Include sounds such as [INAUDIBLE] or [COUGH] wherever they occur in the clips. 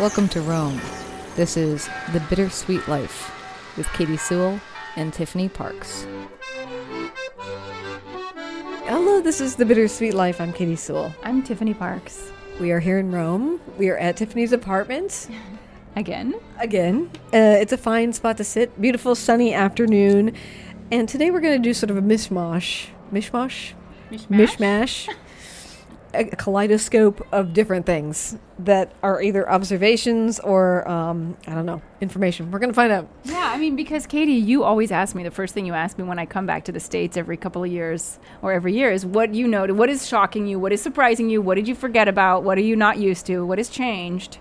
Welcome to Rome. This is The Bittersweet Life with Katy Sewall and Tiffany Parks. Hello, this is The Bittersweet Life. I'm Katy Sewall. I'm Tiffany Parks. We are here in Rome. We are at Tiffany's apartment [LAUGHS] Again? again. Uh, it's a fine spot to sit. Beautiful sunny afternoon. And today we're going to do sort of a mishmash. Mishmash? Mishmash. A kaleidoscope of different things that are either observations or, um, I don't know, information. We're going to find out. Yeah, I mean, because Katy, you always ask me the first thing you ask me when I come back to the States every couple of years or every year is what you know, what is shocking you, what is surprising you, what did you forget about, what are you not used to, what has changed?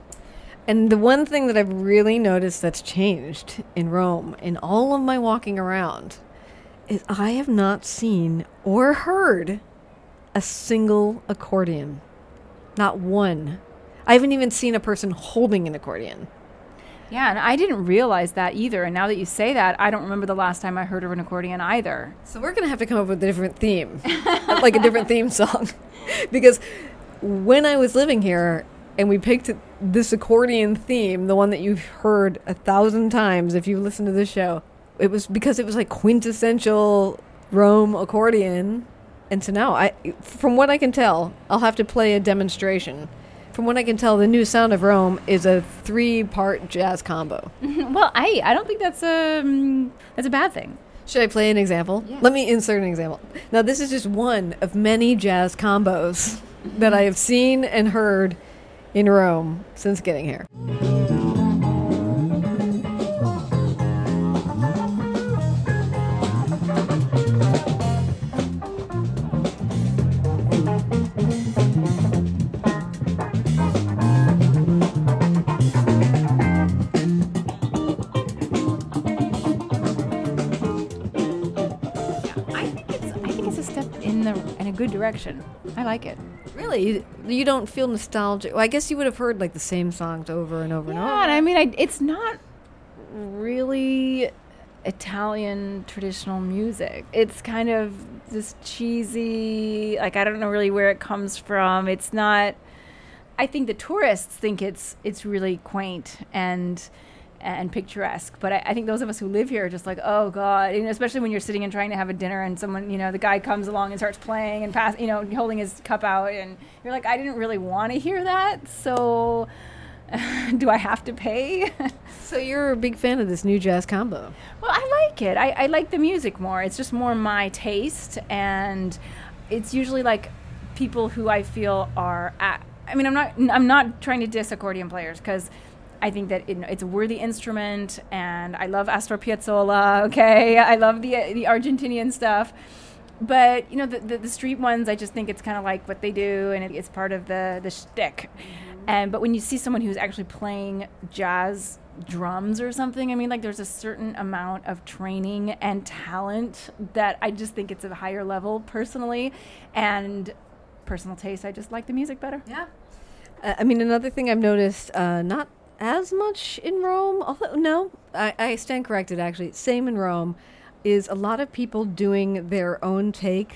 And the one thing that I've really noticed that's changed in Rome in all of my walking around is I have not seen or heard a single accordion. Not one. I haven't even seen a person holding an accordion. Yeah, and I didn't realize that either. And now that you say that, I don't remember the last time I heard of an accordion either. So we're going to have to come up with a different theme, [LAUGHS] like a different theme song. [LAUGHS] because when I was living here and we picked this accordion theme, the one that you've heard a thousand times if you listen to this show, it was because it was like quintessential Rome accordion. And so now, I, from what I can tell, I'll have to play a demonstration. From what I can tell, the new sound of Rome is a three-part jazz combo. [LAUGHS] well, I I don't think that's a um, that's a bad thing. Should I play an example? Yes. Let me insert an example. Now, this is just one of many jazz combos that I have seen and heard in Rome since getting here. Good direction. I like it. Really, you, you don't feel nostalgic? Well, I guess you would have heard like the same songs over and over and over. and I mean, I, it's not really Italian traditional music. It's kind of this cheesy, like I don't know really where it comes from. It's not. I think the tourists think it's it's really quaint and and picturesque, but I, I think those of us who live here are just like, oh god, and especially when you're sitting and trying to have a dinner and someone, you know, the guy comes along and starts playing and pass, you know, holding his cup out, and you're like, I didn't really want to hear that, so [LAUGHS] do I have to pay? [LAUGHS] So you're a big fan of this new jazz combo. well, I like it. I, I like the music more. It's just more my taste, and it's usually like people who I feel are. At, I mean, I'm not. I'm not trying to diss accordion players because. I think that it, it's a worthy instrument, and I love Astor Piazzolla. [LAUGHS] Okay, I love the the Argentinian stuff, but you know the, the, the street ones. I just think it's kind of like what they do, and it, it's part of the the shtick. And but when you see someone who's actually playing jazz drums or something, I mean, like there's a certain amount of training and talent that I just think it's a higher level personally, and personal taste. I just like the music better. Yeah. Uh, I mean, another thing I've noticed, uh, not as much in Rome, although, no, I, I stand corrected actually. Same in Rome, is a lot of people doing their own take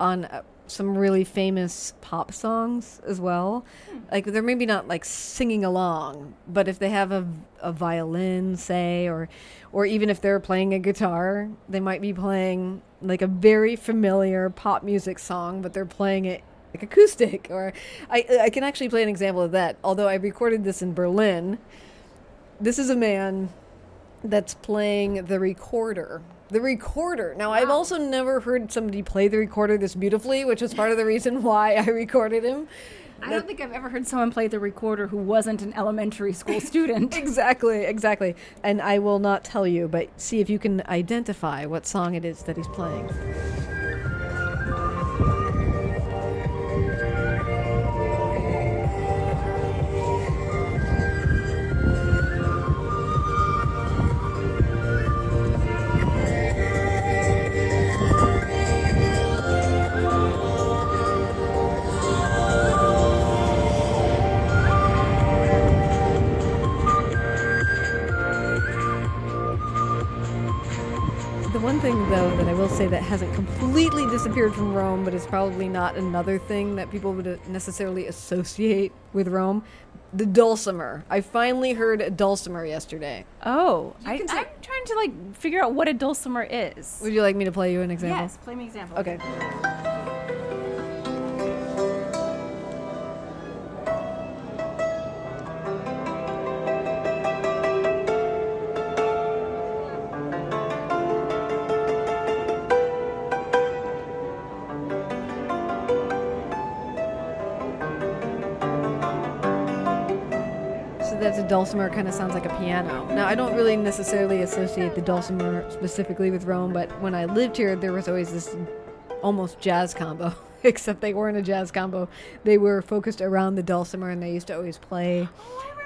on uh, some really famous pop songs as well. Like, they're maybe not like singing along, but if they have a, a violin, say, or, or even if they're playing a guitar, they might be playing like a very familiar pop music song, but they're playing it like acoustic or I I can actually play an example of that. Although I recorded this in Berlin. This is a man that's playing the recorder. The recorder. Now I've also never heard somebody play the recorder this beautifully, which was part of the reason [LAUGHS] why I recorded him. I don't think I've ever heard someone play the recorder who wasn't an elementary school [LAUGHS] student. Exactly, exactly. And I will not tell you, but see if you can identify what song it is that he's playing. One thing, though, that I will say that hasn't completely disappeared from Rome, but is probably not another thing that people would uh, necessarily associate with Rome, the dulcimer. I finally heard a dulcimer yesterday. Oh, I, can I'm trying to like figure out what a dulcimer is. Would you like me to play you an example? Yes, play me an example. Okay. Dulcimer, kind of sounds like a piano. Now, I don't really necessarily associate the dulcimer specifically with Rome, but when I lived here, there was always this almost jazz combo, [LAUGHS] except they weren't a jazz combo. They were focused around the dulcimer, and they used to always play.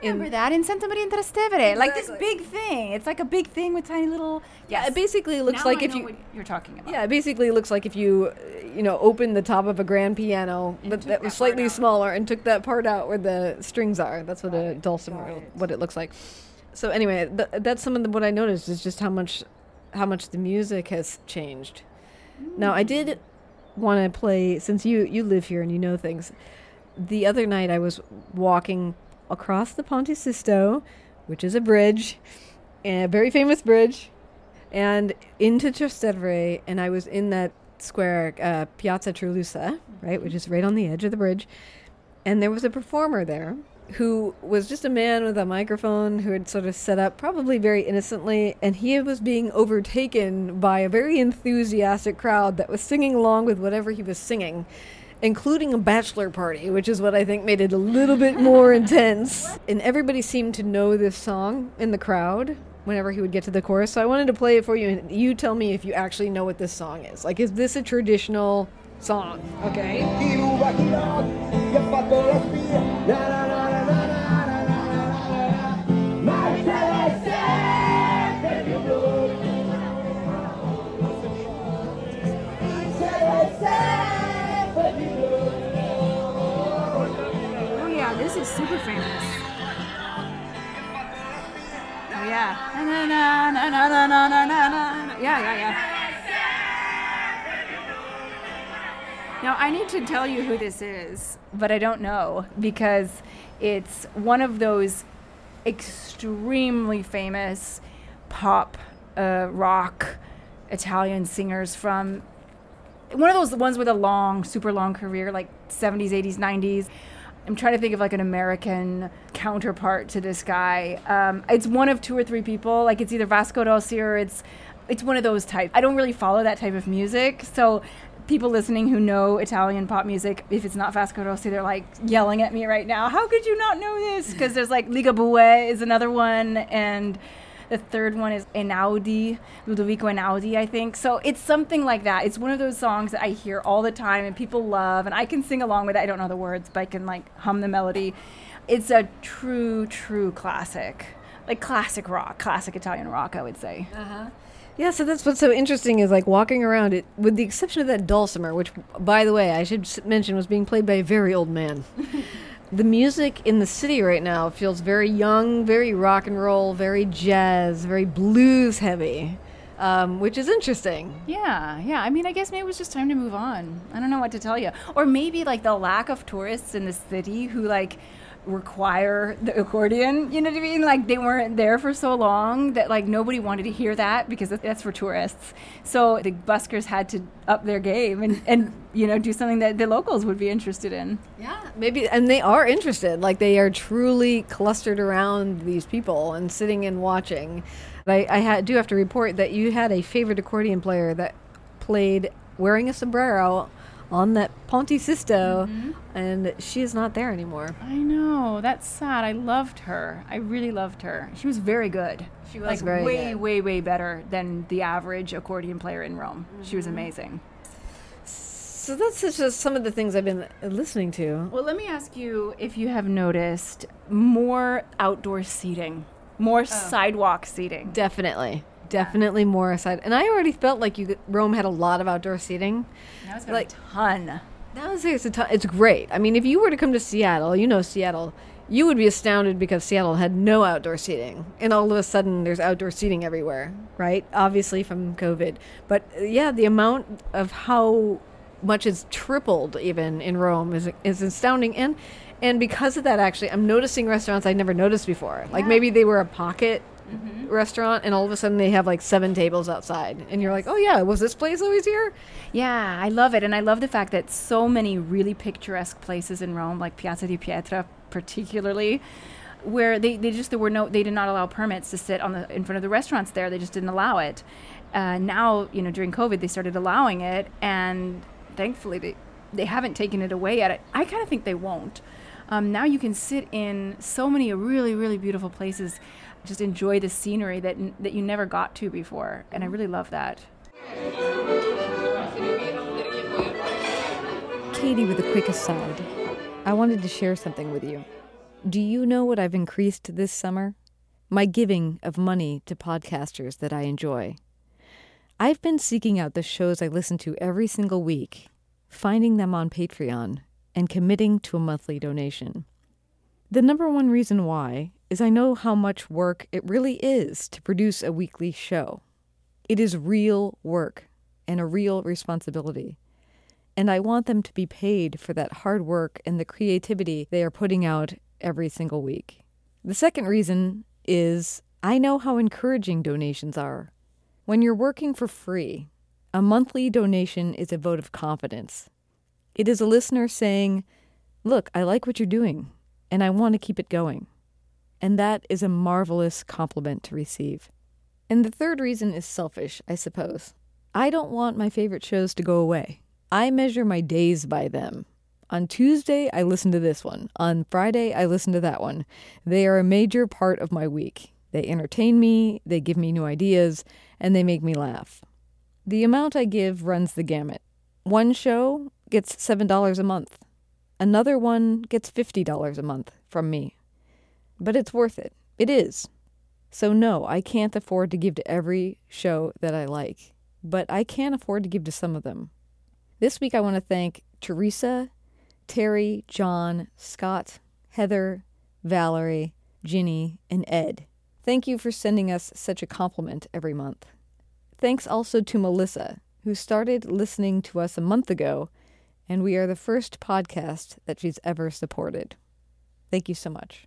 Remember that in Santa Maria in Trastevere, like this big thing. It's like a big thing with tiny little. Yeah, Yes. it basically looks Now like I if know you. what you're talking about. Yeah, it basically looks like if you, uh, you know, open the top of a grand piano, but that was that slightly smaller, and took that part out where the strings are. That's what a dulcimer, it. what it looks like. So anyway, th- that's some of the, what I noticed is just how much, how much the music has changed. Now I did want to play since you you live here and you know things. The other night I was walking across the Ponte Sisto, which is a bridge, a very famous bridge, and into Trastevere, and I was in that square, uh, Piazza Trilussa, right, which is right on the edge of the bridge, and there was a performer there who was just a man with a microphone who had sort of set up probably very innocently and he was being overtaken by a very enthusiastic crowd that was singing along with whatever he was singing including a bachelor party which is what i think made it a little bit more [LAUGHS] intense. And everybody seemed to know this song in the crowd whenever he would get to the chorus. So i wanted to play it for you and you tell me if you actually know what this song is. Like is this a traditional song? Okay yeah. Yeah, yeah, yeah. Now I need to tell you who this is, but I don't know because it's one of those extremely famous pop, uh, rock, Italian singers from one of those ones with a long, super long career, like 70s, 80s, 90s. I'm trying to think of like an American counterpart to this guy. Um, it's one of two or three people. Like it's either Vasco Rossi or it's it's one of those types. I don't really follow that type of music, so people listening who know Italian pop music, if it's not Vasco Rossi, they're like yelling at me right now. How could you not know this? Because there's like Ligabue is another one, and the third one is Einaudi, Ludovico Einaudi, I think. So it's something like that. It's one of those songs that I hear all the time and people love, and I can sing along with it. I don't know the words, but I can like hum the melody. It's a true, true classic. Like classic rock, classic Italian rock, I would say. Uh-huh. Yeah, so that's what's so interesting is like walking around it, with the exception of that dulcimer, which, by the way, I should mention was being played by a very old man. [LAUGHS] the music in the city right now feels very young, very rock and roll, very jazz, very blues heavy, um, which is interesting. Yeah, yeah. I mean, I guess maybe it was just time to move on. I don't know what to tell you. Or maybe like the lack of tourists in the city who like require the accordion. You know what I mean? Like they weren't there for so long that like nobody wanted to hear that because that's for tourists. So the buskers had to up their game and, and you know do something that the locals would be interested in. Yeah, maybe, and they are interested. Like they are truly clustered around these people and sitting and watching. I, I ha- do have to report that you had a favorite accordion player that played wearing a sombrero on that Ponte Sisto, mm-hmm. and she is not there anymore. I know that's sad. I loved her. I really loved her. She was very good. She was like very way, good. way, way better than the average accordion player in Rome. She was mm-hmm. amazing. So that's just some of the things I've been listening to. Well, let me ask you if you have noticed more outdoor seating, more oh. sidewalk seating. Definitely, definitely more aside. And I already felt like you Rome had a lot of outdoor seating. Now it's like- a ton. Now there's a ton. It's great. I mean, if you were to come to Seattle, you know Seattle, you would be astounded because Seattle had no outdoor seating, and all of a sudden there's outdoor seating everywhere, right? Obviously from COVID, but uh, yeah, the amount of how much it's tripled even in Rome is is astounding, and And because of that, actually, I'm noticing restaurants I never noticed before. Like Yeah. maybe they were a pocket restaurant, and all of a sudden they have like seven tables outside, and you're like, oh yeah, was this place always here? Yeah, I love it. And I love the fact that so many really picturesque places in Rome, like Piazza di Pietra particularly, where they, they just there were no they did not allow permits to sit on the in front of the restaurants there. They just didn't allow it. Uh, now, you know, during COVID they started allowing it and thankfully they they haven't taken it away yet. I kind of think they won't. Um, now you can sit in so many really, really beautiful places, just enjoy the scenery that that you never got to before, and I really love that. Katy with a quick aside. I wanted to share something with you. Do you know what I've increased this summer? My giving of money to podcasters that I enjoy. I've been seeking out the shows I listen to every single week, finding them on Patreon, and committing to a monthly donation. The number one reason why is I know how much work it really is to produce a weekly show. It is real work and a real responsibility and I want them to be paid for that hard work and the creativity they are putting out every single week. The second reason is I know how encouraging donations are. When you're working for free, a monthly donation is a vote of confidence. It is a listener saying, Look, I like what you're doing, and I want to keep it going. And that is a marvelous compliment to receive. And the third reason is selfish, I suppose. I don't want my favorite shows to go away. I measure my days by them. On Tuesday, I listen to this one. On Friday, I listen to that one. They are a major part of my week. They entertain me, they give me new ideas, and they make me laugh. The amount I give runs the gamut. One show gets $7 a month, another one gets $50 a month from me. But it's worth it. It is. So, no, I can't afford to give to every show that I like, but I can afford to give to some of them. This week, I want to thank Teresa, Terry, John, Scott, Heather, Valerie, Ginny, and Ed. Thank you for sending us such a compliment every month. Thanks also to Melissa, who started listening to us a month ago, and we are the first podcast that she's ever supported. Thank you so much.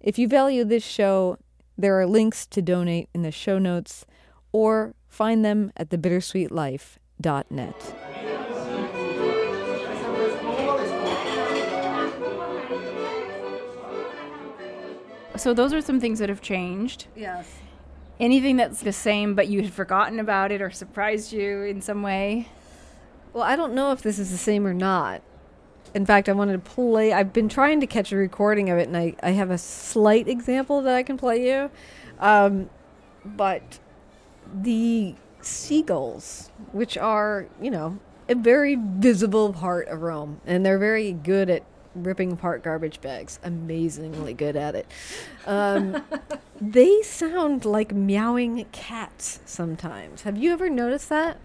If you value this show, there are links to donate in the show notes or find them at thebittersweetlife.net. So those are some things that have changed. Yes. Anything that's the same, but you had forgotten about it or surprised you in some way? Well, I don't know if this is the same or not. In fact, I wanted to play. I've been trying to catch a recording of it, and I, I have a slight example that I can play you. Um, but the seagulls, which are, you know, a very visible part of Rome, and they're very good at ripping apart garbage bags. Amazingly good at it. Um, [LAUGHS] they sound like meowing cats sometimes. Have you ever noticed that?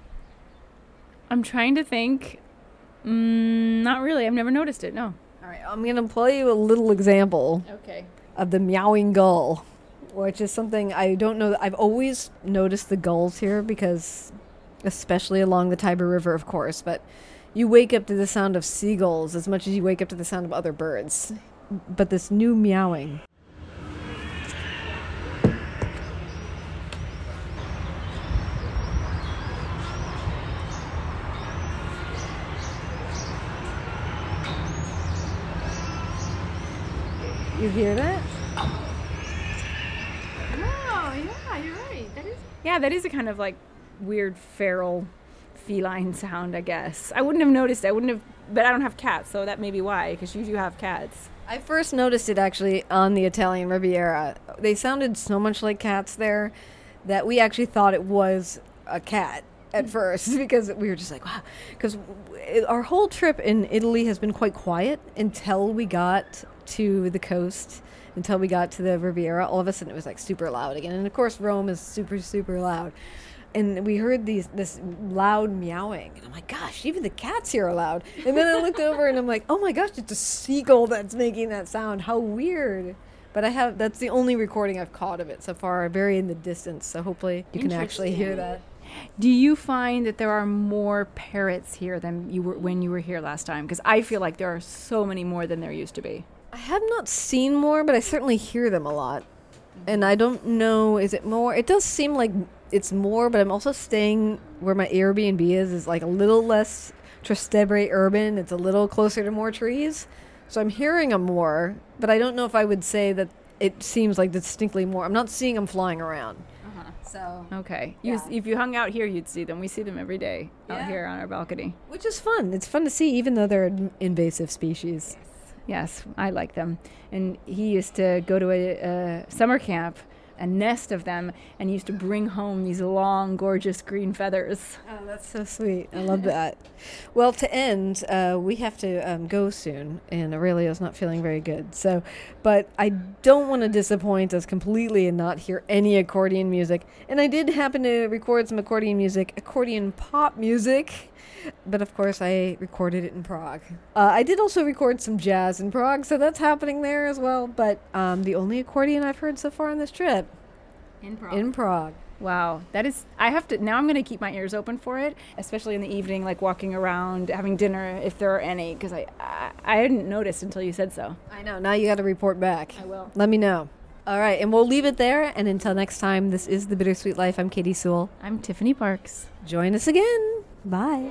I'm trying to think. Mm, not really. I've never noticed it. No. All right, I'm going to play you a little example Okay. of the meowing gull, which is something I don't know. I've always noticed the gulls here because, especially along the Tiber River, of course, but you wake up to the sound of seagulls as much as you wake up to the sound of other birds. But this new meowing. You hear that? Oh, yeah, you're right. That is. Yeah, that is a kind of like weird feral feline sound, I guess. I wouldn't have noticed. I wouldn't have, but I don't have cats, so that may be why. Because you do have cats. I first noticed it actually on the Italian Riviera. They sounded so much like cats there that we actually thought it was a cat at [LAUGHS] first [LAUGHS] because we were just like, wow. Because our whole trip in Italy has been quite quiet until we got to the coast, until we got to the Riviera. All of a sudden it was like super loud again. And of course, Rome is super, super loud. And we heard these this loud meowing, and I'm like, "Gosh, even the cats here are loud." And then I looked [LAUGHS] over, and I'm like, "Oh my gosh, it's a seagull that's making that sound. How weird!" But I have that's the only recording I've caught of it so far, very in the distance. So hopefully you can actually hear that. Do you find that there are more parrots here than you were when you were here last time? Because I feel like there are so many more than there used to be. I have not seen more, but I certainly hear them a lot. And I don't know, is it more? It does seem like it's more, but I'm also staying where my Airbnb is, is like a little less Trastevere urban. It's a little closer to more trees. So I'm hearing them more, but I don't know if I would say that it seems like distinctly more. I'm not seeing them flying around. Uh-huh. So, Okay. You, If you hung out here, you'd see them. We see them every day out here on our balcony. which is fun. It's fun to see, even though they're an invasive species. Yes, I like them. And he used to go to a, a summer camp, a nest of them, and used to bring home these long, gorgeous green feathers. Oh, that's so sweet. I love that. [LAUGHS] Well, to end, uh, we have to um, go soon, and Aurelio's not feeling very good. So, but I don't want to disappoint us completely and not hear any accordion music. And I did happen to record some accordion music, accordion pop music. But of course, I recorded it in Prague. Uh, I did also record some jazz in Prague, so that's happening there as well. But um, the only accordion I've heard so far on this trip In Prague. in Prague. Wow, that is. I have to now. I'm going to keep my ears open for it, especially in the evening, like walking around, having dinner, if there are any, because I, I I hadn't noticed until you said so. I know. Now you got to report back. I will. Let me know. All right, and we'll leave it there. And until next time, this is The Bittersweet Life. I'm Katy Sewall. I'm Tiffany Parks. Join us again. Bye.